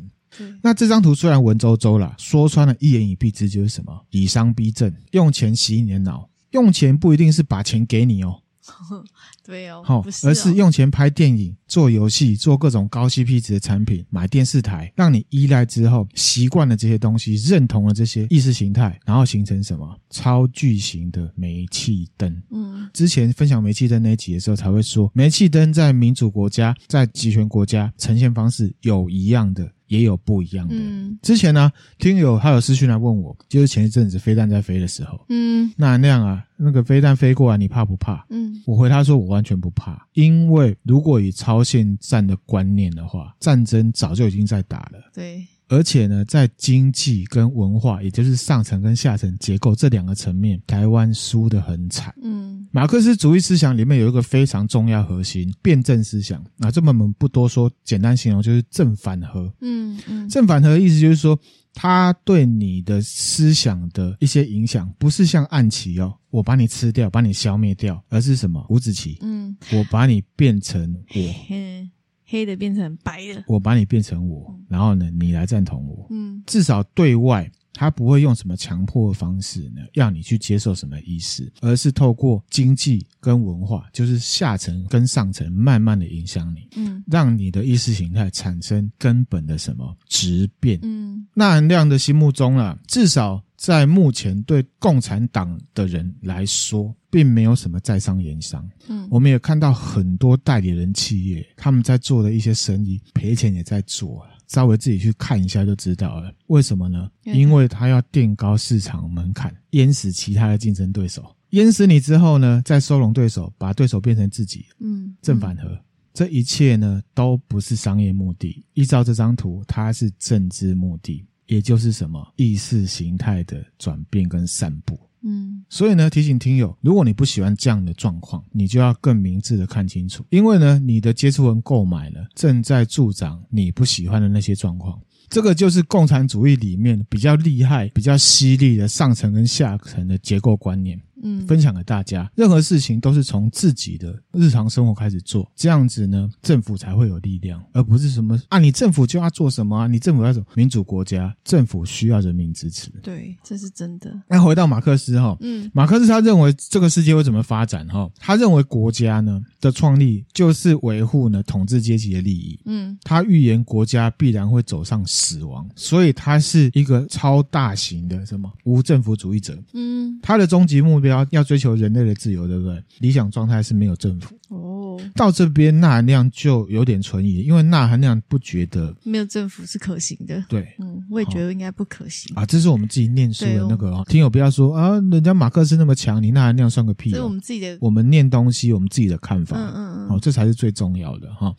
那这张图虽然文绉绉啦，说穿了，一言以蔽之就是什么？以商逼政，用钱洗你的脑。用钱不一定是把钱给你哦。对哦，好，而是用钱拍电影、做游戏、做各种高 CP 值的产品，买电视台，让你依赖之后习惯了这些东西，认同了这些意识形态，然后形成什么超巨型的煤气灯。嗯，之前分享煤气灯那一集的时候，才会说煤气灯在民主国家、在集权国家呈现方式有一样的。也有不一样的。嗯，之前呢，听友还有私讯来问我，就是前一阵子飞弹在飞的时候，嗯，那那样啊，那个飞弹飞过来，你怕不怕？嗯，我回他说，我完全不怕，因为如果以超限战的观念的话，战争早就已经在打了。对。而且呢，在经济跟文化，也就是上层跟下层结构这两个层面，台湾输得很惨。嗯，马克思主义思想里面有一个非常重要核心——辩证思想。那这么我们不多说，简单形容就是正反合。嗯嗯，正反合的意思就是说，它对你的思想的一些影响，不是像暗棋哦，我把你吃掉，把你消灭掉，而是什么？五子棋。嗯，我把你变成我。黑的变成白的，我把你变成我，然后呢，你来赞同我。嗯，至少对外，他不会用什么强迫的方式呢，要你去接受什么意识，而是透过经济跟文化，就是下层跟上层，慢慢的影响你，嗯，让你的意识形态产生根本的什么质变。嗯，那含量的心目中啊，至少。在目前对共产党的人来说，并没有什么在商言商。嗯，我们也看到很多代理人企业，他们在做的一些生意赔钱也在做，稍微自己去看一下就知道了。为什么呢？因为它要垫高市场门槛，淹死其他的竞争对手。淹死你之后呢，再收拢对手，把对手变成自己。嗯，正反合，这一切呢都不是商业目的。依照这张图，它是政治目的。也就是什么意识形态的转变跟散布，嗯，所以呢，提醒听友，如果你不喜欢这样的状况，你就要更明智的看清楚，因为呢，你的接触人购买了，正在助长你不喜欢的那些状况。这个就是共产主义里面比较厉害、比较犀利的上层跟下层的结构观念。嗯，分享给大家，任何事情都是从自己的日常生活开始做，这样子呢，政府才会有力量，而不是什么啊，你政府就要做什么啊，你政府要什么？民主国家，政府需要人民支持。对，这是真的。那回到马克思哈，嗯，马克思他认为这个世界会怎么发展哈？他认为国家呢的创立就是维护呢统治阶级的利益。嗯，他预言国家必然会走上死亡，所以他是一个超大型的什么无政府主义者。嗯，他的终极目标。要要追求人类的自由，对不对？理想状态是没有政府。哦，到这边纳含量就有点存疑，因为纳含量不觉得没有政府是可行的。对，嗯，我也觉得应该不可行啊。这是我们自己念书的那个哦，听友不要说啊，人家马克思那么强，你纳含量算个屁。这是我们自己的，我们念东西，我们自己的看法。嗯嗯嗯，哦，这才是最重要的哈。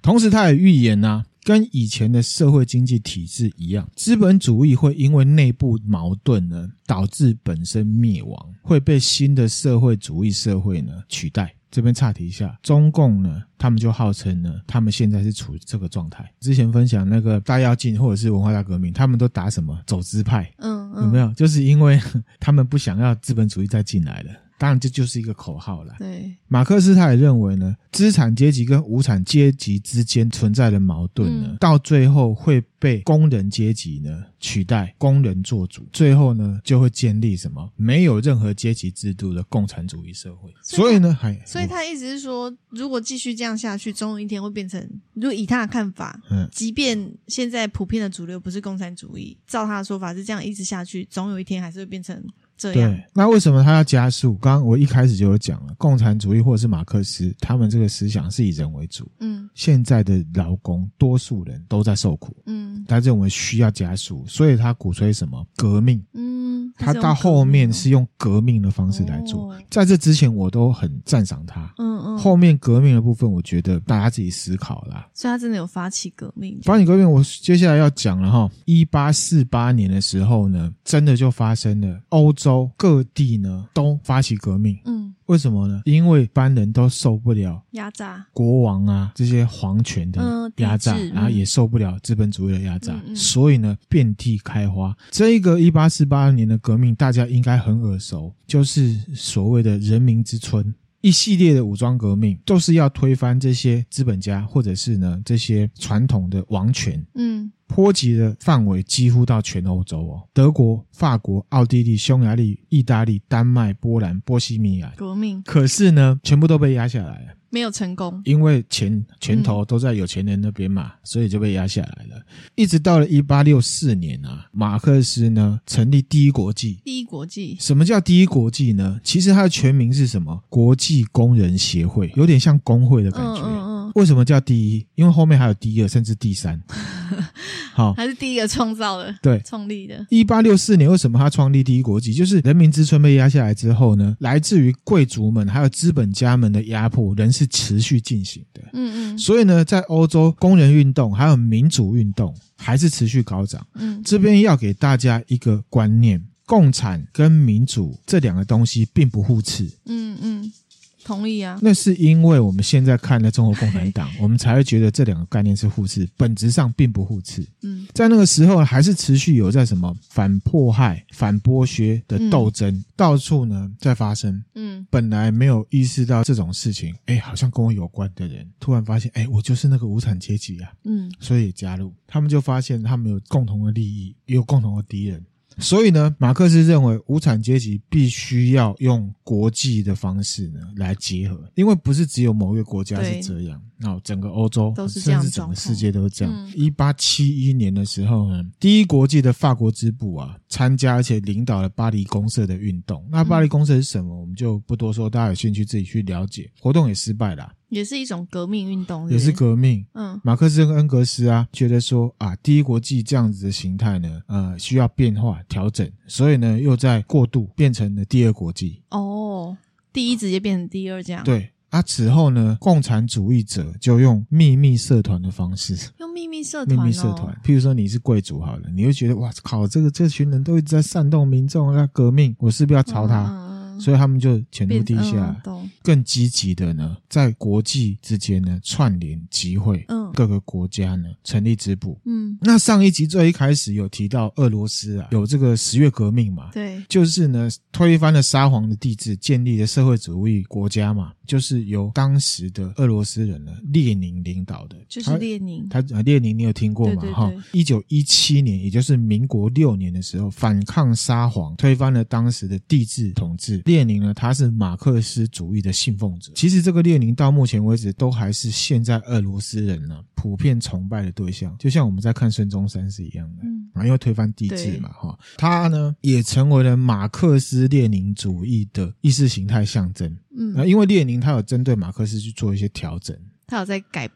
同时，他也预言呐。跟以前的社会经济体制一样，资本主义会因为内部矛盾呢，导致本身灭亡，会被新的社会主义社会呢取代。这边岔题一下，中共呢，他们就号称呢，他们现在是处于这个状态。之前分享那个大跃进或者是文化大革命，他们都打什么走资派？嗯，嗯，有没有？就是因为 他们不想要资本主义再进来了。当然，这就是一个口号了。对，马克思他也认为呢，资产阶级跟无产阶级之间存在的矛盾呢，嗯、到最后会被工人阶级呢取代，工人做主，最后呢就会建立什么没有任何阶级制度的共产主义社会。所以，所以呢，还所以他意思是说，如果继续这样下去，总有一天会变成，如果以他的看法，嗯，即便现在普遍的主流不是共产主义，照他的说法是这样一直下去，总有一天还是会变成。对，那为什么他要加速？刚刚我一开始就有讲了，共产主义或者是马克思，他们这个思想是以人为主。嗯，现在的劳工多数人都在受苦。嗯，他认为需要加速，所以他鼓吹什么革命？嗯。他到后面是用革命的方式来做，哦、在这之前我都很赞赏他。嗯嗯，后面革命的部分，我觉得大家自己思考啦。所以他真的有发起革命？发起革命，我接下来要讲了哈。一八四八年的时候呢，真的就发生了，欧洲各地呢都发起革命。嗯。为什么呢？因为一般人都受不了压榨，国王啊这些皇权的压榨，嗯、然后也受不了资本主义的压榨，嗯嗯、所以呢遍地开花。这个一八四八年的革命，大家应该很耳熟，就是所谓的人民之春。一系列的武装革命都是要推翻这些资本家，或者是呢这些传统的王权。嗯，波及的范围几乎到全欧洲哦，德国、法国、奥地利、匈牙利、意大利、丹麦、波兰、波西米亚革命，可是呢，全部都被压下来了。没有成功，因为钱拳头都在有钱人那边嘛，嗯、所以就被压下来了。一直到了一八六四年啊，马克思呢成立第一国际。第一国际，什么叫第一国际呢？其实它的全名是什么？国际工人协会，有点像工会的感觉。嗯嗯嗯。为什么叫第一？因为后面还有第二，甚至第三。好，还是第一个创造的，对，创立的。一八六四年，为什么他创立第一国际？就是人民之春被压下来之后呢，来自于贵族们还有资本家们的压迫，仍是持续进行的。嗯嗯。所以呢，在欧洲，工人运动还有民主运动还是持续高涨。嗯，这边要给大家一个观念：共产跟民主这两个东西并不互斥。嗯嗯。同意啊，那是因为我们现在看了中国共产党，我们才会觉得这两个概念是互斥，本质上并不互斥。嗯，在那个时候还是持续有在什么反迫害、反剥削的斗争，嗯、到处呢在发生。嗯，本来没有意识到这种事情，哎，好像跟我有关的人，突然发现，哎，我就是那个无产阶级啊。嗯，所以加入，他们就发现他们有共同的利益，也有共同的敌人。所以呢，马克思认为无产阶级必须要用国际的方式呢来结合，因为不是只有某一个国家是这样，然后整个欧洲甚至整个世界都是这样。一八七一年的时候呢，第一国际的法国支部啊参加而且领导了巴黎公社的运动。那巴黎公社是什么？我们就不多说，大家有兴趣自己去了解。活动也失败了。也是一种革命运动是是？也是革命。嗯，马克思跟恩格斯啊，觉得说啊，第一国际这样子的形态呢，呃，需要变化调整，所以呢，又在过渡变成了第二国际。哦，第一直接变成第二这样。对啊，此后呢，共产主义者就用秘密社团的方式，用秘密社团、哦，秘密社团。譬如说你是贵族好了，你会觉得哇靠，这个这群人都一直在煽动民众要革命，我是不是要朝他？嗯所以他们就潜入地下，更积极的呢，在国际之间呢串联集会，嗯，各个国家呢成立支部，嗯。那上一集最一开始有提到俄罗斯啊，有这个十月革命嘛，对，就是呢推翻了沙皇的帝制，建立了社会主义国家嘛，就是由当时的俄罗斯人呢列宁领导的，就是列宁，他啊列宁你有听过吗？哈，一九一七年，也就是民国六年的时候，反抗沙皇，推翻了当时的帝制统治。列宁呢，他是马克思主义的信奉者。其实这个列宁到目前为止都还是现在俄罗斯人呢普遍崇拜的对象，就像我们在看孙中山是一样的。嗯，啊，因为推翻帝制嘛，哈，他呢也成为了马克思列宁主义的意识形态象征。嗯，啊，因为列宁他有针对马克思去做一些调整，他有在改，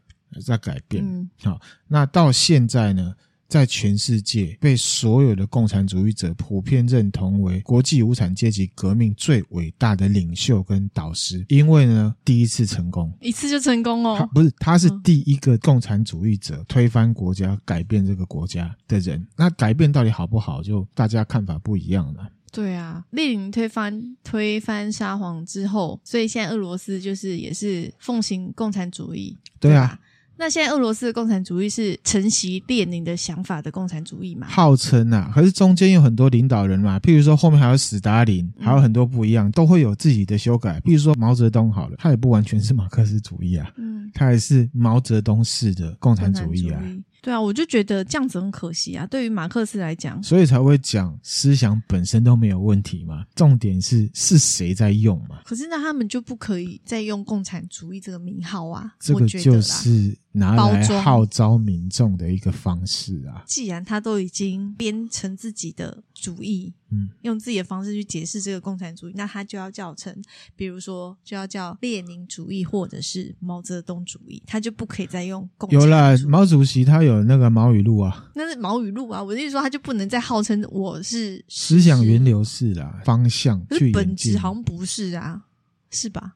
在改变。嗯，好，那到现在呢？在全世界被所有的共产主义者普遍认同为国际无产阶级革命最伟大的领袖跟导师，因为呢，第一次成功，一次就成功哦。他不是，他是第一个共产主义者推翻国家、改变这个国家的人。那改变到底好不好，就大家看法不一样了。对啊，列宁推翻推翻沙皇之后，所以现在俄罗斯就是也是奉行共产主义。对啊。那现在俄罗斯的共产主义是承袭列宁的想法的共产主义嘛？号称啊，可是中间有很多领导人嘛，譬如说后面还有史达林，还有很多不一样，嗯、都会有自己的修改。譬如说毛泽东好了，他也不完全是马克思主义啊，嗯，他也是毛泽东式的共产主义啊。对啊，我就觉得这样子很可惜啊。对于马克思来讲，所以才会讲思想本身都没有问题嘛。重点是是谁在用嘛？可是那他们就不可以再用共产主义这个名号啊？这个就是拿来号召民众的一个方式啊。既然他都已经编成自己的主义，嗯，用自己的方式去解释这个共产主义，那他就要叫成，比如说就要叫列宁主义或者是毛泽东主义，他就不可以再用共产主义。有了，毛主席他有那个毛语录啊，那是毛语录啊，我的意思说他就不能再号称我是思想源流式啦，方向去本质好像不是啊，是吧？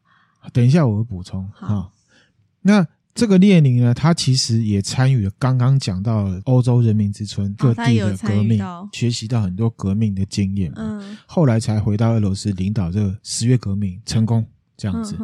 等一下我会补充好、哦，那。这个列宁呢，他其实也参与了刚刚讲到的欧洲人民之春各地的革命，哦、学习到很多革命的经验。嗯，后来才回到俄罗斯领导这个十月革命成功。这样子，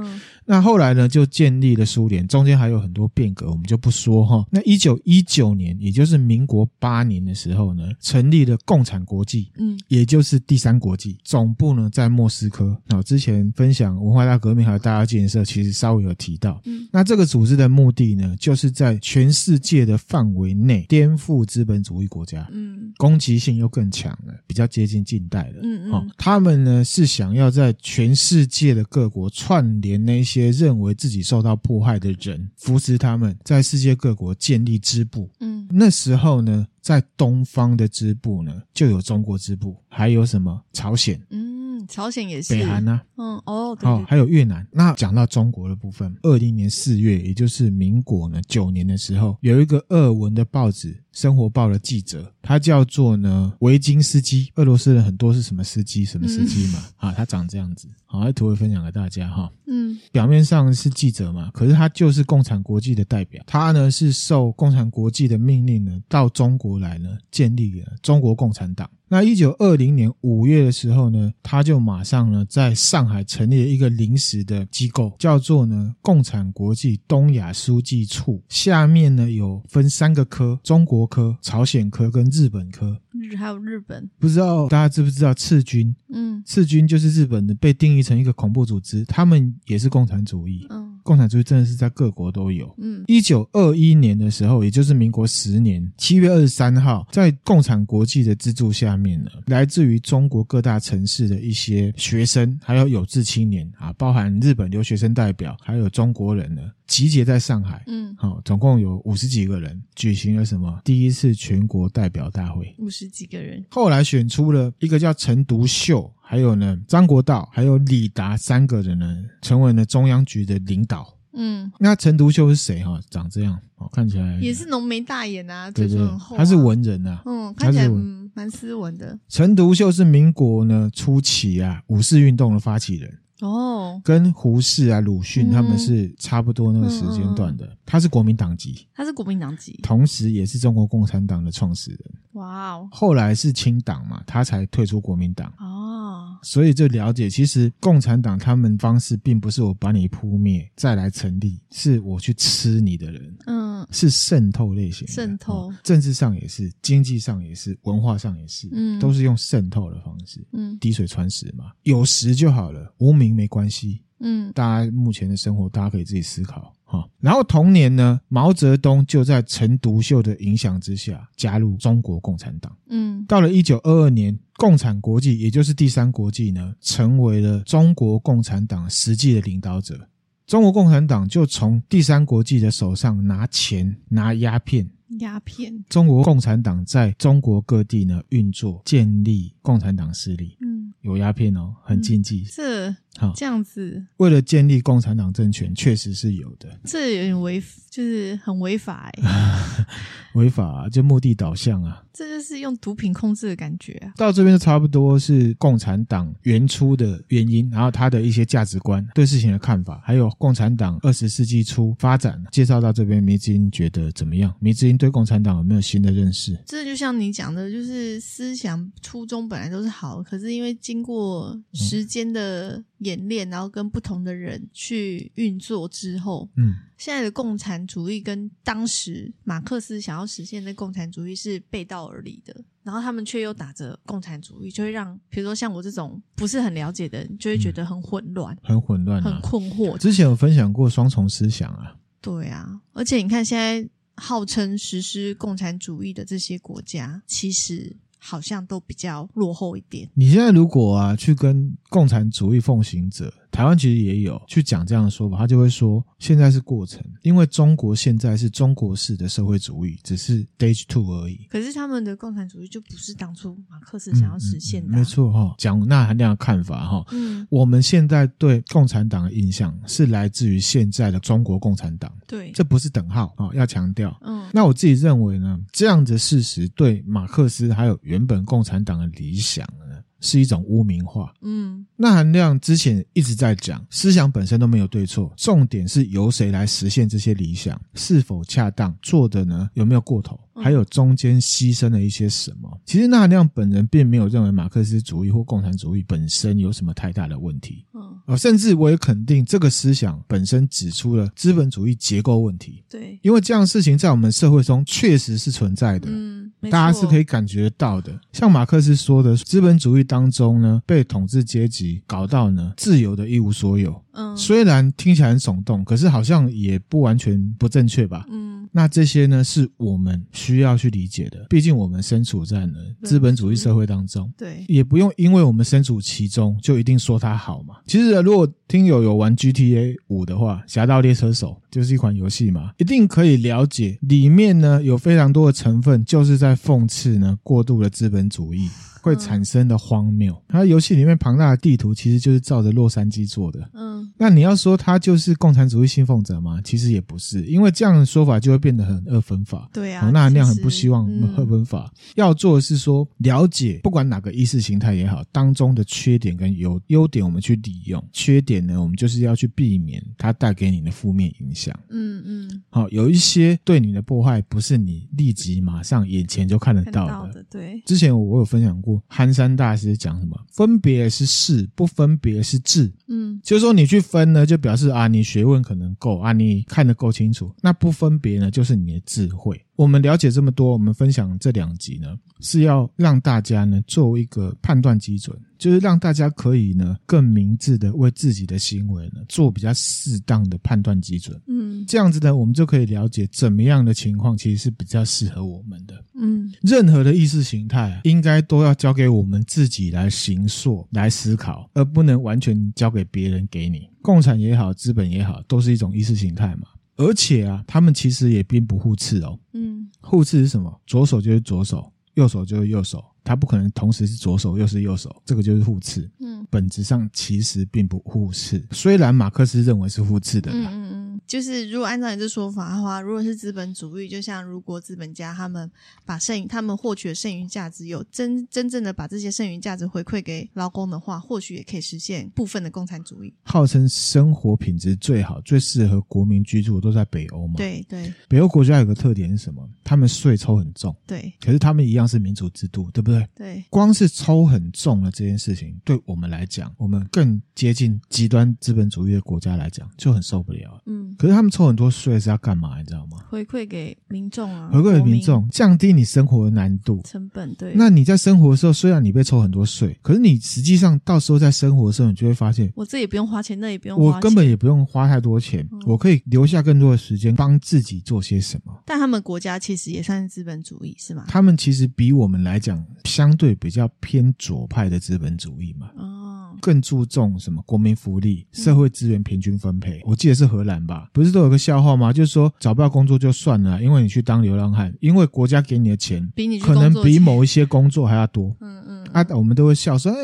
那后来呢，就建立了苏联，中间还有很多变革，我们就不说哈。那一九一九年，也就是民国八年的时候呢，成立了共产国际，嗯，也就是第三国际，总部呢在莫斯科。那之前分享文化大革命还有大家建设，其实稍微有提到，嗯，那这个组织的目的呢，就是在全世界的范围内颠覆资本主义国家，嗯，攻击性又更强了，比较接近近代了，嗯嗯，他们呢是想要在全世界的各国。串联那些认为自己受到迫害的人，扶持他们在世界各国建立支部。嗯，那时候呢，在东方的支部呢，就有中国支部，还有什么朝鲜？嗯，朝鲜也是。北韩呢？嗯，哦，对，对，哦，还有越南。那讲到中国的部分，二零年四月，也就是民国呢九年的时候，有一个俄文的报纸。生活报的记者，他叫做呢维金斯基。俄罗斯人很多是什么司机，什么司机嘛？嗯、啊，他长这样子。好，来图会分享给大家哈。嗯，表面上是记者嘛，可是他就是共产国际的代表。他呢是受共产国际的命令呢，到中国来呢，建立了中国共产党。那一九二零年五月的时候呢，他就马上呢在上海成立了一个临时的机构，叫做呢共产国际东亚书记处。下面呢有分三个科：中国科、朝鲜科跟日本科。日还有日本，不知道大家知不知道赤军？嗯，赤军就是日本的被定义成一个恐怖组织，他们也是共产主义。嗯。共产主义真的是在各国都有。嗯，一九二一年的时候，也就是民国十年七月二十三号，在共产国际的资助下面呢，来自于中国各大城市的一些学生，还有有志青年啊，包含日本留学生代表，还有中国人呢，集结在上海。嗯，好，总共有五十几个人，举行了什么第一次全国代表大会。五十几个人，后来选出了一个叫陈独秀。还有呢，张国焘还有李达三个人呢，成为了中央局的领导。嗯，那陈独秀是谁哈？长这样哦，看起来也是浓眉大眼啊，对对，啊、他是文人啊。嗯，看起来嗯蛮斯文的。陈独秀是民国呢初期啊五四运动的发起人。哦，跟胡适啊、鲁迅他们是差不多那个时间段的。他是国民党籍，他是国民党籍，同时也是中国共产党的创始人。哇哦！后来是清党嘛，他才退出国民党。哦，所以就了解，其实共产党他们方式并不是我把你扑灭再来成立，是我去吃你的人。嗯，是渗透类型，渗透、哦，政治上也是，经济上也是，文化上也是，嗯，都是用渗透的方式。嗯，滴水穿石嘛，有时就好了，无名没关系。嗯，大家目前的生活，大家可以自己思考。然后同年呢，毛泽东就在陈独秀的影响之下加入中国共产党。嗯，到了一九二二年，共产国际也就是第三国际呢，成为了中国共产党实际的领导者。中国共产党就从第三国际的手上拿钱、拿鸦片。鸦片。中国共产党在中国各地呢运作，建立共产党势力。嗯，有鸦片哦，很禁忌。是。好，这样子，为了建立共产党政权，确实是有的。这有点违，就是很违法哎。违法啊，就目的导向啊。这就是用毒品控制的感觉啊。到这边就差不多是共产党原初的原因，然后他的一些价值观、对事情的看法，还有共产党二十世纪初发展。介绍到这边，迷之音觉得怎么样？迷之音对共产党有没有新的认识？这就像你讲的，就是思想初衷本来都是好，可是因为经过时间的。嗯演练，然后跟不同的人去运作之后，嗯，现在的共产主义跟当时马克思想要实现的共产主义是背道而离的，然后他们却又打着共产主义，就会让比如说像我这种不是很了解的人，就会觉得很混乱，嗯、很混乱、啊，很困惑。之前有分享过双重思想啊，对啊，而且你看现在号称实施共产主义的这些国家，其实。好像都比较落后一点。你现在如果啊去跟共产主义奉行者，台湾其实也有去讲这样的说法，他就会说现在是过程，因为中国现在是中国式的社会主义，只是 stage two 而已。可是他们的共产主义就不是当初马克思想要实现的、啊嗯嗯嗯。没错哈、哦，讲纳含量的看法哈。嗯，我们现在对共产党的印象是来自于现在的中国共产党。对，这不是等号啊、哦，要强调。嗯，那我自己认为呢，这样的事实对马克思还有原本共产党的理想呢，是一种污名化。嗯，那含量之前一直在讲，思想本身都没有对错，重点是由谁来实现这些理想，是否恰当，做的呢有没有过头，还有中间牺牲了一些什么。其实那含量本人并没有认为马克思主义或共产主义本身有什么太大的问题。嗯，甚至我也肯定这个思想本身指出了资本主义结构问题。对，因为这样的事情在我们社会中确实是存在的。嗯，大家是可以感觉到的。像马克思说的，资本主义当中呢，被统治阶级搞到呢，自由的一无所有。嗯，虽然听起来很耸动，可是好像也不完全不正确吧？嗯，那这些呢，是我们需要去理解的。毕竟我们身处在呢资本主义社会当中，对，也不用因为我们身处其中就一定说它好嘛。其实如果听友有玩 GTA 五的话，《侠盗猎车手》就是一款游戏嘛，一定可以了解里面呢有非常多的成分，就是在讽刺呢过度的资本主义。会产生的荒谬，它游戏里面庞大的地图其实就是照着洛杉矶做的。嗯，那你要说它就是共产主义信奉者吗？其实也不是，因为这样的说法就会变得很二分法。对啊，那那样很不希望二分法。嗯、要做的是说了解，不管哪个意识形态也好，当中的缺点跟优优点，我们去利用。缺点呢，我们就是要去避免它带给你的负面影响。嗯嗯。好，有一些对你的破坏，不是你立即马上眼前就看得到的。到的对。之前我有分享过。憨山大师讲什么？分别是事，不分别是智。嗯，就是说你去分呢，就表示啊，你学问可能够啊，你看得够清楚。那不分别呢，就是你的智慧。我们了解这么多，我们分享这两集呢，是要让大家呢做一个判断基准，就是让大家可以呢更明智的为自己的行为呢做比较适当的判断基准。嗯，这样子呢，我们就可以了解怎么样的情况其实是比较适合我们的。嗯，任何的意识形态应该都要交给我们自己来行塑、来思考，而不能完全交给别人给你。共产也好，资本也好，都是一种意识形态嘛。而且啊，他们其实也并不互斥哦。嗯，互斥是什么？左手就是左手，右手就是右手，他不可能同时是左手又是右手，这个就是互斥。嗯，本质上其实并不互斥，虽然马克思认为是互斥的。嗯嗯嗯。就是如果按照你这说法的话，如果是资本主义，就像如果资本家他们把剩余他们获取的剩余价值有真真正的把这些剩余价值回馈给劳工的话，或许也可以实现部分的共产主义。号称生活品质最好、最适合国民居住的都在北欧嘛？对对。北欧国家有个特点是什么？他们税抽很重。对。可是他们一样是民主制度，对不对？对。光是抽很重的这件事情，对我们来讲，我们更接近极端资本主义的国家来讲，就很受不了。嗯。可是他们抽很多。税是要干嘛？你知道吗？回馈给民众啊，回馈给民众，降低你生活的难度成本。对，那你在生活的时候，虽然你被抽很多税，可是你实际上到时候在生活的时候，你就会发现，我这也不用花钱，那也不用花钱，我根本也不用花太多钱，嗯、我可以留下更多的时间帮自己做些什么。但他们国家其实也算是资本主义，是吗？他们其实比我们来讲，相对比较偏左派的资本主义嘛。哦更注重什么国民福利、社会资源平均分配。嗯、我记得是荷兰吧？不是都有个笑话吗？就是说找不到工作就算了，因为你去当流浪汉，因为国家给你的钱比你可能比某一些工作还要多。嗯嗯，啊，我们都会笑说，哎，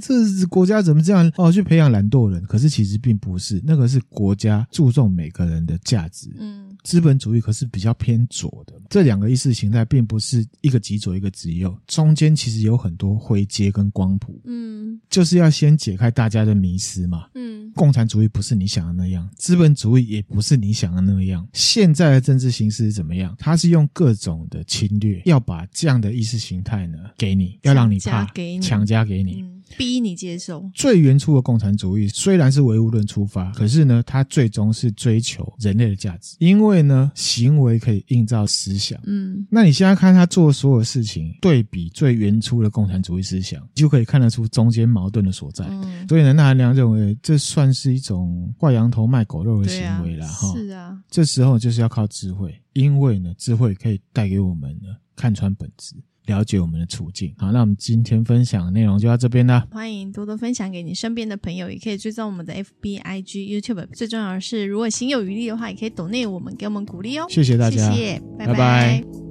这国家怎么这样？哦，去培养懒惰人。可是其实并不是，那个是国家注重每个人的价值。嗯。资本主义可是比较偏左的，这两个意识形态并不是一个极左一个极右，中间其实有很多灰阶跟光谱，嗯，就是要先解开大家的迷思嘛，嗯，共产主义不是你想的那样，资本主义也不是你想的那样，现在的政治形势是怎么样？它是用各种的侵略，要把这样的意识形态呢给你，要让你怕，强加给你。嗯逼你接受最原初的共产主义，虽然是唯物论出发，可是呢，它最终是追求人类的价值，因为呢，行为可以映照思想。嗯，那你现在看他做所有事情，对比最原初的共产主义思想，就可以看得出中间矛盾的所在。嗯，所以呢，纳含良认为这算是一种挂羊头卖狗肉的行为了哈。是啊，这时候就是要靠智慧，因为呢，智慧可以带给我们呢看穿本质。了解我们的处境。好，那我们今天分享的内容就到这边啦。欢迎多多分享给你身边的朋友，也可以追踪我们的 FB、IG、YouTube。最重要的是，如果心有余力的话，也可以抖内我们，给我们鼓励哦。谢谢大家，谢谢，拜拜。拜拜。